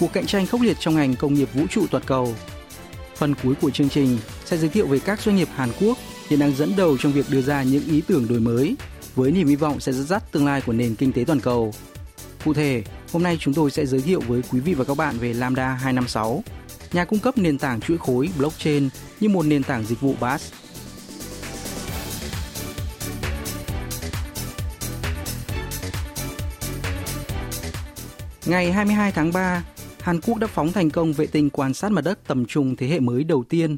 cuộc cạnh tranh khốc liệt trong ngành công nghiệp vũ trụ toàn cầu. Phần cuối của chương trình sẽ giới thiệu về các doanh nghiệp Hàn Quốc hiện đang dẫn đầu trong việc đưa ra những ý tưởng đổi mới với niềm hy vọng sẽ dẫn dắt tương lai của nền kinh tế toàn cầu. Cụ thể, hôm nay chúng tôi sẽ giới thiệu với quý vị và các bạn về Lambda 256, nhà cung cấp nền tảng chuỗi khối blockchain như một nền tảng dịch vụ BaaS Ngày 22 tháng 3, Hàn Quốc đã phóng thành công vệ tinh quan sát mặt đất tầm trung thế hệ mới đầu tiên.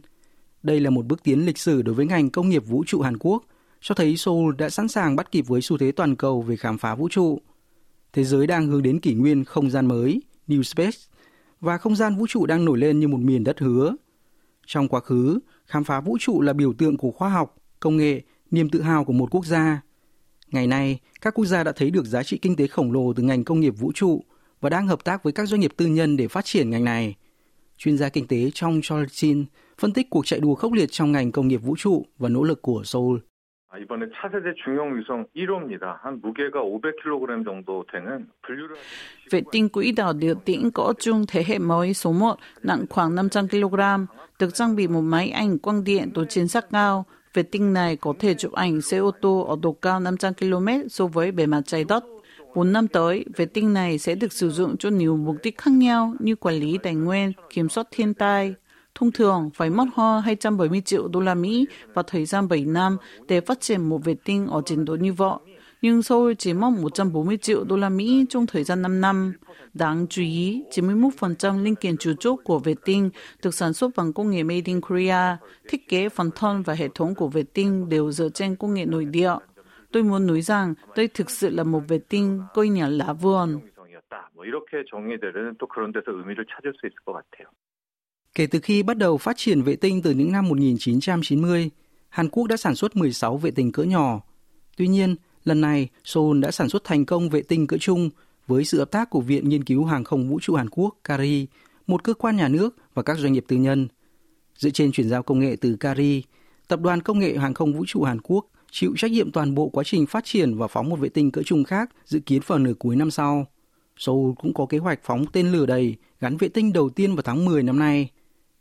Đây là một bước tiến lịch sử đối với ngành công nghiệp vũ trụ Hàn Quốc, cho thấy Seoul đã sẵn sàng bắt kịp với xu thế toàn cầu về khám phá vũ trụ. Thế giới đang hướng đến kỷ nguyên không gian mới, New Space, và không gian vũ trụ đang nổi lên như một miền đất hứa. Trong quá khứ, khám phá vũ trụ là biểu tượng của khoa học, công nghệ, niềm tự hào của một quốc gia. Ngày nay, các quốc gia đã thấy được giá trị kinh tế khổng lồ từ ngành công nghiệp vũ trụ và đang hợp tác với các doanh nghiệp tư nhân để phát triển ngành này. Chuyên gia kinh tế trong Cholchin phân tích cuộc chạy đua khốc liệt trong ngành công nghiệp vũ trụ và nỗ lực của Seoul. Vệ tinh quỹ đạo điều tĩnh có chung thế hệ mới số 1 nặng khoảng 500 kg, được trang bị một máy ảnh quang điện độ chính xác cao. Vệ tinh này có thể chụp ảnh xe ô tô ở độ cao 500 km so với bề mặt trái đất. 4 năm tới, vệ tinh này sẽ được sử dụng cho nhiều mục đích khác nhau như quản lý tài nguyên, kiểm soát thiên tai. Thông thường phải mất hơn 270 triệu đô la Mỹ và thời gian 7 năm để phát triển một vệ tinh ở trình độ như vậy. Nhưng Seoul chỉ mất 140 triệu đô la Mỹ trong thời gian 5 năm. Đáng chú ý, 91% linh kiện chủ chốt của vệ tinh được sản xuất bằng công nghệ Made in Korea. Thiết kế phần thân và hệ thống của vệ tinh đều dựa trên công nghệ nội địa. Tôi muốn nói rằng tôi thực sự là một vệ tinh coi nhà lá vườn. Kể từ khi bắt đầu phát triển vệ tinh từ những năm 1990, Hàn Quốc đã sản xuất 16 vệ tinh cỡ nhỏ. Tuy nhiên, lần này Seoul đã sản xuất thành công vệ tinh cỡ chung với sự hợp tác của Viện Nghiên cứu Hàng không Vũ trụ Hàn Quốc CARI, một cơ quan nhà nước và các doanh nghiệp tư nhân. Dựa trên chuyển giao công nghệ từ CARI, Tập đoàn Công nghệ Hàng không Vũ trụ Hàn Quốc chịu trách nhiệm toàn bộ quá trình phát triển và phóng một vệ tinh cỡ trung khác dự kiến vào nửa cuối năm sau. Seoul cũng có kế hoạch phóng tên lửa đầy gắn vệ tinh đầu tiên vào tháng 10 năm nay.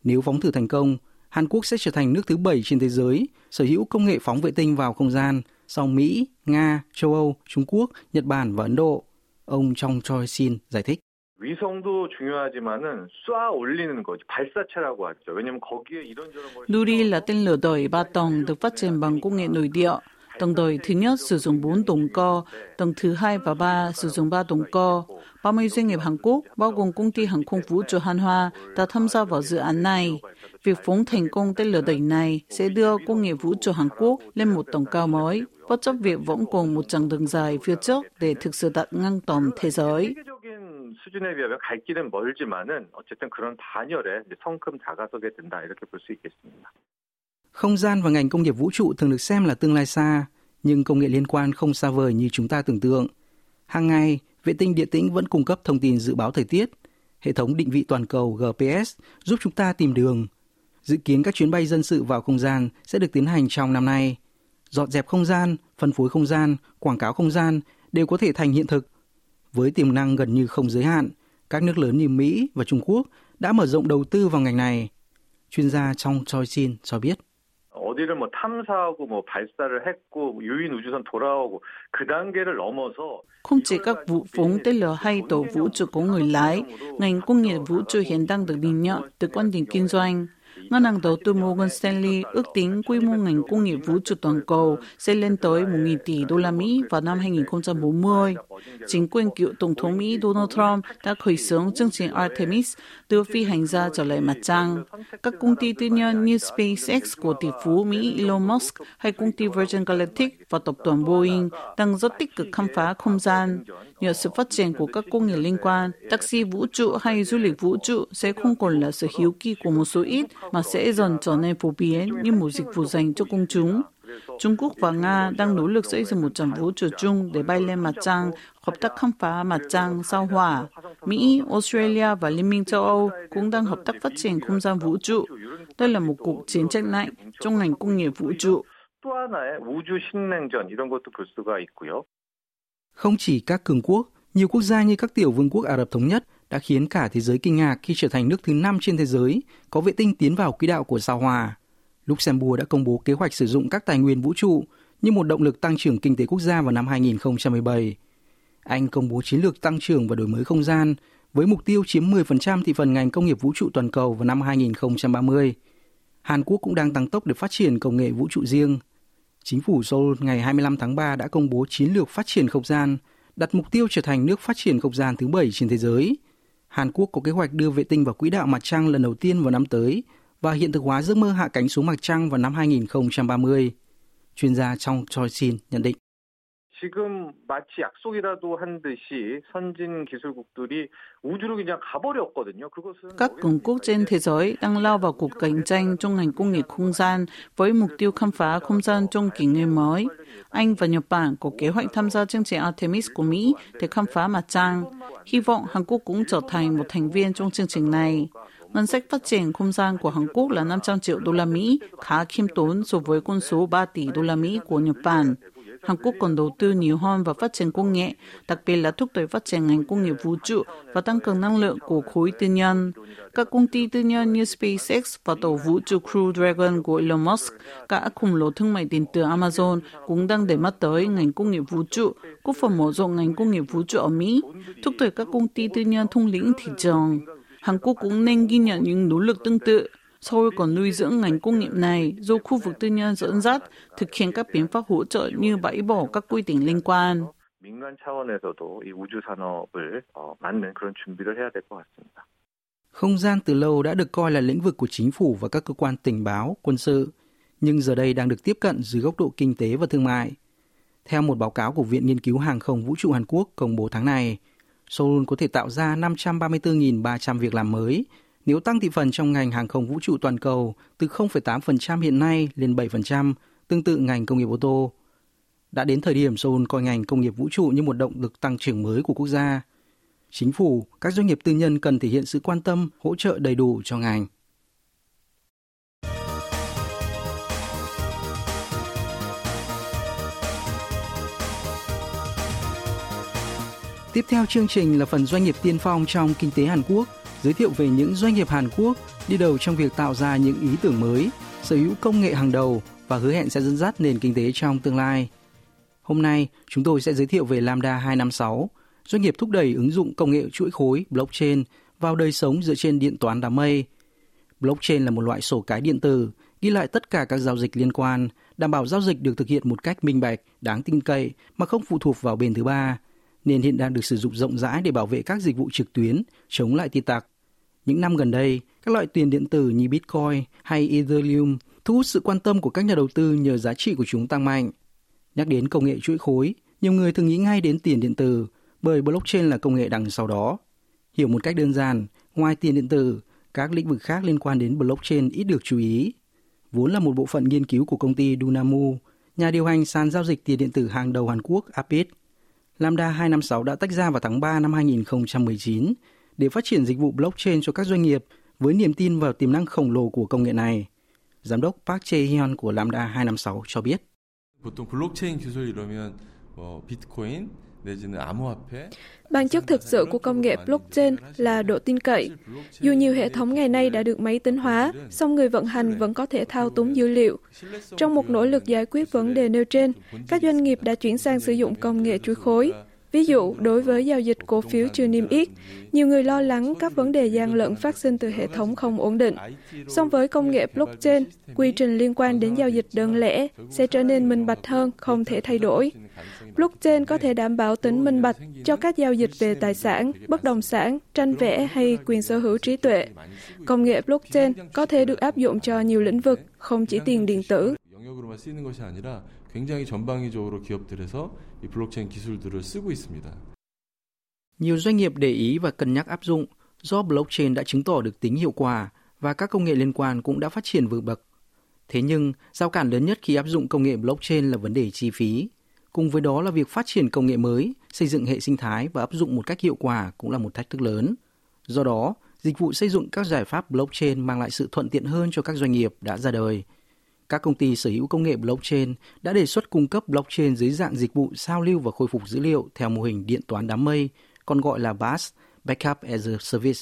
Nếu phóng thử thành công, Hàn Quốc sẽ trở thành nước thứ bảy trên thế giới sở hữu công nghệ phóng vệ tinh vào không gian sau Mỹ, Nga, châu Âu, Trung Quốc, Nhật Bản và Ấn Độ. Ông Trong Choi Sin giải thích. 위성도 중요하지만은 쏴 올리는 거지 발사체라고 하죠. 왜냐면 거기에 이런저런 걸 Nuri là tên lửa đẩy ba tầng được phát triển bằng công nghệ nội địa. Tầng đẩy thứ nhất sử dụng 4 động cơ, tầng thứ hai và ba sử dụng 3 động cơ. 30 doanh nghiệp Hàn Quốc, bao gồm công ty hàng không vũ trụ Hàn Hoa, đã tham gia vào dự án này. Việc phóng thành công tên lửa đẩy này sẽ đưa công nghệ vũ trụ Hàn Quốc lên một tầm cao mới, bất chấp việc vẫn còn một chặng đường dài phía trước để thực sự đặt ngang tầm thế giới. 세계적인 수준에 비하면 갈 길은 멀지만은 어쨌든 그런 반열에 이제 성큼 다가서게 된다 이렇게 볼 수 있겠습니다. Không gian và ngành công nghiệp vũ trụ thường được xem là tương lai xa, nhưng công nghệ liên quan không xa vời như chúng ta tưởng tượng. Hàng ngày, vệ tinh địa tĩnh vẫn cung cấp thông tin dự báo thời tiết. Hệ thống định vị toàn cầu GPS giúp chúng ta tìm đường. Dự kiến các chuyến bay dân sự vào không gian sẽ được tiến hành trong năm nay. Dọn dẹp không gian, phân phối không gian, quảng cáo không gian đều có thể thành hiện thực. Với tiềm năng gần như không giới hạn, các nước lớn như Mỹ và Trung Quốc đã mở rộng đầu tư vào ngành này. Chuyên gia trong Choi Sin cho biết. 어디를 뭐 탐사하고 뭐 발사를 했고 유인 우주선 돌아오고 그 단계를 넘어서 Không chỉ các vụ phóng tên lửa hay tàu vũ trụ có người lái, ngành công nghiệp vũ trụ hiện đang được nhìn nhận từ quan điểm kinh doanh. ngân hàng đầu tư Morgan Stanley ước tính quy mô ngành công nghiệp vũ trụ toàn cầu sẽ lên tới 1.000 tỷ đô la Mỹ vào năm 2040. Chính quyền cựu Tổng thống Mỹ Donald Trump đã khởi xướng chương trình Artemis đưa phi hành gia trở lại mặt trăng. Các công ty tư nhân như SpaceX của tỷ phú Mỹ Elon Musk hay công ty Virgin Galactic và tập đoàn Boeing đang rất tích cực khám phá không gian. Nhờ sự phát triển của các công nghệ liên quan, taxi vũ trụ hay du lịch vũ trụ sẽ không còn là sự hiếu kỳ của một số ít mà sẽ dần trở nên phổ biến như một dịch vụ dành cho công chúng. Trung Quốc và Nga đang nỗ lực xây dựng một trận vũ trụ chung để bay lên mặt trăng, hợp tác khám phá mặt trăng sao hỏa. Mỹ, Australia và Liên minh châu Âu cũng đang hợp tác phát triển không gian vũ trụ. Đây là một cuộc chiến tranh lạnh trong ngành công nghiệp vũ trụ. Không chỉ các cường quốc, nhiều quốc gia như các tiểu vương quốc Ả Rập Thống Nhất đã khiến cả thế giới kinh ngạc khi trở thành nước thứ năm trên thế giới có vệ tinh tiến vào quỹ đạo của sao Hỏa. Luxembourg đã công bố kế hoạch sử dụng các tài nguyên vũ trụ như một động lực tăng trưởng kinh tế quốc gia vào năm 2017. Anh công bố chiến lược tăng trưởng và đổi mới không gian với mục tiêu chiếm 10% thị phần ngành công nghiệp vũ trụ toàn cầu vào năm 2030. Hàn Quốc cũng đang tăng tốc để phát triển công nghệ vũ trụ riêng. Chính phủ Seoul ngày 25 tháng 3 đã công bố chiến lược phát triển không gian, đặt mục tiêu trở thành nước phát triển không gian thứ bảy trên thế giới. Hàn Quốc có kế hoạch đưa vệ tinh vào quỹ đạo mặt trăng lần đầu tiên vào năm tới và hiện thực hóa giấc mơ hạ cánh xuống mặt trăng vào năm 2030. Chuyên gia trong Choi Shin nhận định. 지금 마치 약속이라도 한 듯이 선진 기술국들이 우주로 그냥 가버렸거든요. 그것은 các cường quốc trên thế giới đang lao vào cuộc cạnh tranh trong ngành công nghiệp không gian với mục tiêu khám phá không gian trong kỷ nguyên mới. Anh và Nhật Bản có kế hoạch tham gia chương trình Artemis của Mỹ để khám phá mặt trăng. Hy vọng Hàn Quốc cũng trở thành một thành viên trong chương trình này. Ngân sách phát triển không gian của Hàn Quốc là 500 triệu đô la Mỹ, khá khiêm tốn so với con số 3 tỷ đô la Mỹ của Nhật Bản. Hàn Quốc còn đầu tư nhiều hơn vào phát triển công nghệ, đặc biệt là thúc đẩy phát triển ngành công nghiệp vũ trụ và tăng cường năng lượng của khối tư nhân. Các công ty tư nhân như SpaceX và tàu vũ trụ Crew Dragon của Elon Musk, các khổng lồ thương mại điện tử Amazon cũng đang để mắt tới ngành công nghiệp vũ trụ, góp phần mở rộng ngành công nghiệp vũ trụ ở Mỹ, thúc đẩy các công ty tư nhân thông lĩnh thị trường. Hàn Quốc cũng nên ghi nhận những nỗ lực tương tự Seoul còn nuôi dưỡng ngành công nghiệp này do khu vực tư nhân dẫn dắt thực hiện các biện pháp hỗ trợ như bãi bỏ các quy định liên quan. 민간 차원에서도 이 우주 산업을 어, 맞는 그런 준비를 해야 될 것 같습니다. Không gian từ lâu đã được coi là lĩnh vực của chính phủ và các cơ quan tình báo, quân sự, nhưng giờ đây đang được tiếp cận dưới góc độ kinh tế và thương mại. Theo một báo cáo của Viện Nghiên cứu Hàng không Vũ trụ Hàn Quốc công bố tháng này, Seoul có thể tạo ra 534.300 việc làm mới nếu tăng thị phần trong ngành hàng không vũ trụ toàn cầu từ 0,8% hiện nay lên 7%, tương tự ngành công nghiệp ô tô. Đã đến thời điểm Seoul coi ngành công nghiệp vũ trụ như một động lực tăng trưởng mới của quốc gia. Chính phủ, các doanh nghiệp tư nhân cần thể hiện sự quan tâm, hỗ trợ đầy đủ cho ngành. Tiếp theo chương trình là phần doanh nghiệp tiên phong trong kinh tế Hàn Quốc – giới thiệu về những doanh nghiệp Hàn Quốc đi đầu trong việc tạo ra những ý tưởng mới, sở hữu công nghệ hàng đầu và hứa hẹn sẽ dẫn dắt nền kinh tế trong tương lai. Hôm nay, chúng tôi sẽ giới thiệu về Lambda 256, doanh nghiệp thúc đẩy ứng dụng công nghệ chuỗi khối blockchain vào đời sống dựa trên điện toán đám mây. Blockchain là một loại sổ cái điện tử, ghi lại tất cả các giao dịch liên quan, đảm bảo giao dịch được thực hiện một cách minh bạch, đáng tin cậy mà không phụ thuộc vào bên thứ ba, nên hiện đang được sử dụng rộng rãi để bảo vệ các dịch vụ trực tuyến, chống lại tin tặc. Những năm gần đây, các loại tiền điện tử như Bitcoin hay Ethereum thu hút sự quan tâm của các nhà đầu tư nhờ giá trị của chúng tăng mạnh. Nhắc đến công nghệ chuỗi khối, nhiều người thường nghĩ ngay đến tiền điện tử bởi blockchain là công nghệ đằng sau đó. Hiểu một cách đơn giản, ngoài tiền điện tử, các lĩnh vực khác liên quan đến blockchain ít được chú ý. Vốn là một bộ phận nghiên cứu của công ty Dunamu, nhà điều hành sàn giao dịch tiền điện tử hàng đầu Hàn Quốc Apit. Lambda 256 đã tách ra vào tháng 3 năm 2019 để phát triển dịch vụ blockchain cho các doanh nghiệp với niềm tin vào tiềm năng khổng lồ của công nghệ này. Giám đốc Park Jae-hyun của Lambda 256 cho biết. 보통 블록체인 기술 이러면 뭐 비트코인 Bản chất thực sự của công nghệ blockchain là độ tin cậy. Dù nhiều hệ thống ngày nay đã được máy tính hóa, song người vận hành vẫn có thể thao túng dữ liệu. Trong một nỗ lực giải quyết vấn đề nêu trên, các doanh nghiệp đã chuyển sang sử dụng công nghệ chuỗi khối. Ví dụ, đối với giao dịch cổ phiếu chưa niêm yết, nhiều người lo lắng các vấn đề gian lận phát sinh từ hệ thống không ổn định. Song với công nghệ blockchain, quy trình liên quan đến giao dịch đơn lẻ sẽ trở nên minh bạch hơn, không thể thay đổi. Blockchain có thể đảm bảo tính minh bạch cho các giao dịch về tài sản, bất động sản, tranh vẽ hay quyền sở hữu trí tuệ. Công nghệ blockchain có thể được áp dụng cho nhiều lĩnh vực, không chỉ tiền điện tử. 굉장히 전방위적으로 기업들에서 이 블록체인 기술들을 쓰고 있습니다. Nhiều doanh nghiệp để ý và cân nhắc áp dụng do blockchain đã chứng tỏ được tính hiệu quả và các công nghệ liên quan cũng đã phát triển vượt bậc. Thế nhưng, giao cản lớn nhất khi áp dụng công nghệ blockchain là vấn đề chi phí. Cùng với đó là việc phát triển công nghệ mới, xây dựng hệ sinh thái và áp dụng một cách hiệu quả cũng là một thách thức lớn. Do đó, dịch vụ xây dựng các giải pháp blockchain mang lại sự thuận tiện hơn cho các doanh nghiệp đã ra đời. Các công ty sở hữu công nghệ blockchain đã đề xuất cung cấp blockchain dưới dạng dịch vụ sao lưu và khôi phục dữ liệu theo mô hình điện toán đám mây, còn gọi là BaaS, Backup as a Service,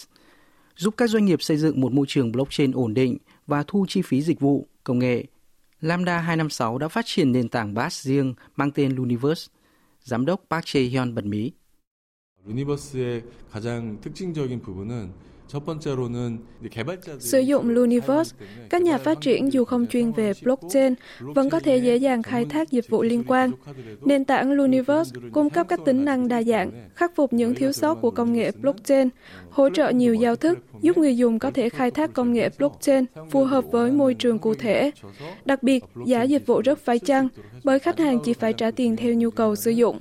giúp các doanh nghiệp xây dựng một môi trường blockchain ổn định và thu chi phí dịch vụ, công nghệ Lambda 256 đã phát triển nền tảng BaaS riêng mang tên Luniverse. Giám đốc Park Chae-hyun bật mí. Luniverse의 가장 특징적인 부분은 Sử dụng Luniverse, các nhà phát triển dù không chuyên về blockchain vẫn có thể dễ dàng khai thác dịch vụ liên quan. Nền tảng Luniverse cung cấp các tính năng đa dạng, khắc phục những thiếu sót của công nghệ blockchain, hỗ trợ nhiều giao thức, giúp người dùng có thể khai thác công nghệ blockchain phù hợp với môi trường cụ thể. Đặc biệt, giá dịch vụ rất phải chăng, bởi khách hàng chỉ phải trả tiền theo nhu cầu sử dụng.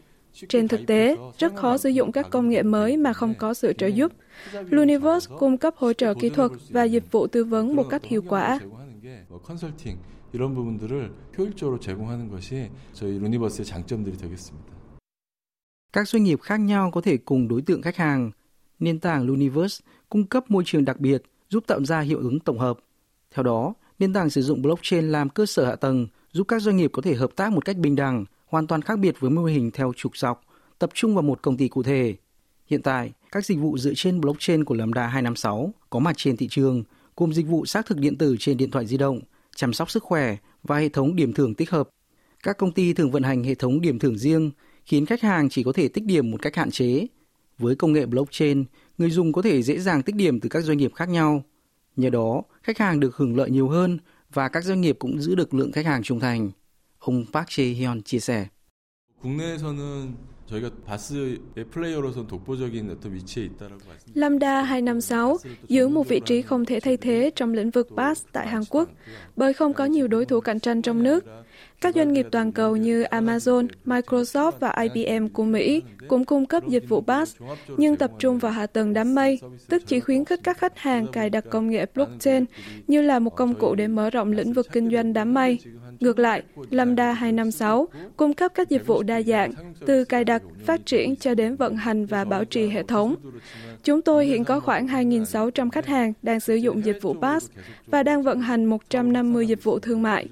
Trên thực tế, rất khó sử dụng các công nghệ mới mà không có sự trợ giúp. Luniverse cung cấp hỗ trợ kỹ thuật và dịch vụ tư vấn một cách hiệu quả. 이런 부분들을 효율적으로 제공하는 것이 저희 루니버스의 장점들이 되겠습니다. Các doanh nghiệp khác nhau có thể cùng đối tượng khách hàng. Nền tảng Luniverse cung cấp môi trường đặc biệt giúp tạo ra hiệu ứng tổng hợp. Theo đó, nền tảng sử dụng blockchain làm cơ sở hạ tầng giúp các doanh nghiệp có thể hợp tác một cách bình đẳng, hoàn toàn khác biệt với mô hình theo trục dọc, tập trung vào một công ty cụ thể. Hiện tại, các dịch vụ dựa trên blockchain của Lambda 256 có mặt trên thị trường, gồm dịch vụ xác thực điện tử trên điện thoại di động, chăm sóc sức khỏe và hệ thống điểm thưởng tích hợp. Các công ty thường vận hành hệ thống điểm thưởng riêng, khiến khách hàng chỉ có thể tích điểm một cách hạn chế. Với công nghệ blockchain, người dùng có thể dễ dàng tích điểm từ các doanh nghiệp khác nhau. Nhờ đó, khách hàng được hưởng lợi nhiều hơn và các doanh nghiệp cũng giữ được lượng khách hàng trung thành. Ông Park Jae-hyun chia sẻ. Lambda 256 giữ một vị trí không thể thay thế trong lĩnh vực bass tại Hàn Quốc bởi không có nhiều đối thủ cạnh tranh trong nước. Các doanh nghiệp toàn cầu như Amazon, Microsoft và IBM của Mỹ cũng cung cấp dịch vụ BaaS, nhưng tập trung vào hạ tầng đám mây, tức chỉ khuyến khích các khách hàng cài đặt công nghệ blockchain như là một công cụ để mở rộng lĩnh vực kinh doanh đám mây. Ngược lại, Lambda 256 cung cấp các dịch vụ đa dạng, từ cài đặt, phát triển cho đến vận hành và bảo trì hệ thống. Chúng tôi hiện có khoảng 2.600 khách hàng đang sử dụng dịch vụ PaaS và đang vận hành 150 dịch vụ thương mại.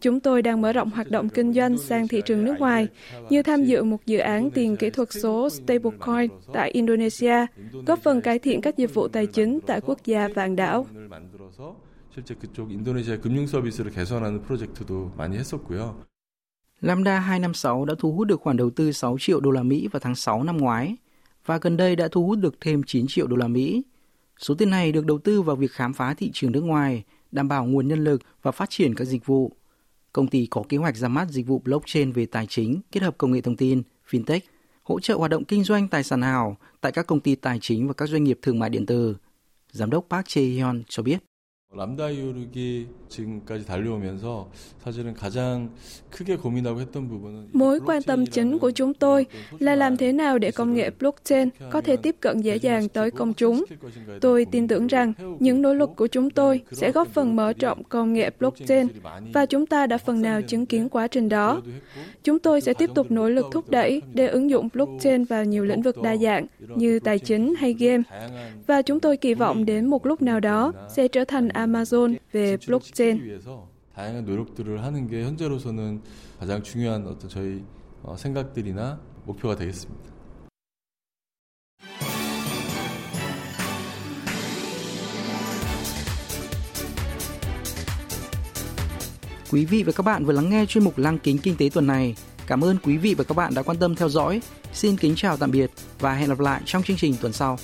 Chúng tôi đang mở rộng hoạt động kinh doanh sang thị trường nước ngoài, như tham dự một dự án tiền kỹ thuật số stablecoin tại Indonesia, góp phần cải thiện các dịch vụ tài chính tại quốc gia vàng đảo. 실제 그쪽 인도네시아 금융 서비스를 개선하는 프로젝트도 많이 했었고요. Lambda 256 đã thu hút được khoản đầu tư 6 triệu đô la Mỹ vào tháng 6 năm ngoái và gần đây đã thu hút được thêm 9 triệu đô la Mỹ. Số tiền này được đầu tư vào việc khám phá thị trường nước ngoài, đảm bảo nguồn nhân lực và phát triển các dịch vụ. Công ty có kế hoạch ra mắt dịch vụ blockchain về tài chính kết hợp công nghệ thông tin, fintech, hỗ trợ hoạt động kinh doanh tài sản ảo tại các công ty tài chính và các doanh nghiệp thương mại điện tử. Giám đốc Park Chae-hyun cho biết. 람다 이오르기 지금까지 달려오면서 사실은 가장 크게 고민하고 했던 부분은 Mối quan tâm chính của chúng tôi là làm thế nào để công nghệ blockchain có thể tiếp cận dễ dàng tới công chúng. Tôi tin tưởng rằng những nỗ lực của chúng tôi sẽ góp phần mở rộng công nghệ blockchain và chúng ta đã phần nào chứng kiến quá trình đó. Chúng tôi sẽ tiếp tục nỗ lực thúc đẩy để ứng dụng blockchain vào nhiều lĩnh vực đa dạng như tài chính hay game. Và chúng tôi kỳ vọng đến một lúc nào đó sẽ trở thành 아마존 về 블록체인. 다양한 노력들을 하는 게 현재로서는 가장 중요한 어떤 저희 생각들이나 목표가 되겠습니다. Quý vị và các bạn vừa lắng nghe chuyên mục Lăng kính kinh tế tuần này. Cảm ơn quý vị và các bạn đã quan tâm theo dõi. Xin kính chào tạm biệt và hẹn gặp lại trong chương trình tuần sau.